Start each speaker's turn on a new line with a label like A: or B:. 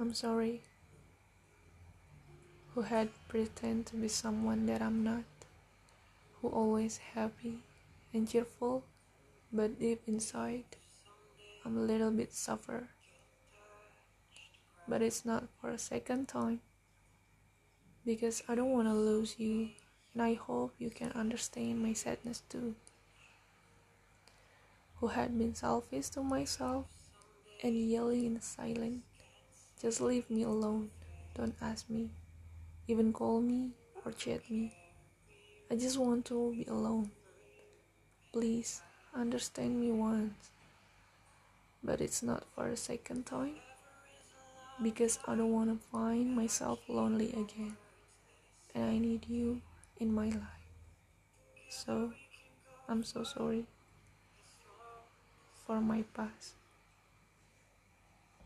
A: I'm sorry. Who had pretend to be someone that I'm not. Who always happy and cheerful, but deep inside, I'm a little bit suffer. But it's not for a second time. Because I don't want to lose you, and I hope you can understand my sadness too. Who had been selfish to myself and yelling in silence, just leave me alone, don't ask me, even call me or chat me. I just want to be alone. Please understand me once. But it's not for a second time. Because I don't want to find myself lonely again. And I need you in my life. So, I'm so sorry for my past.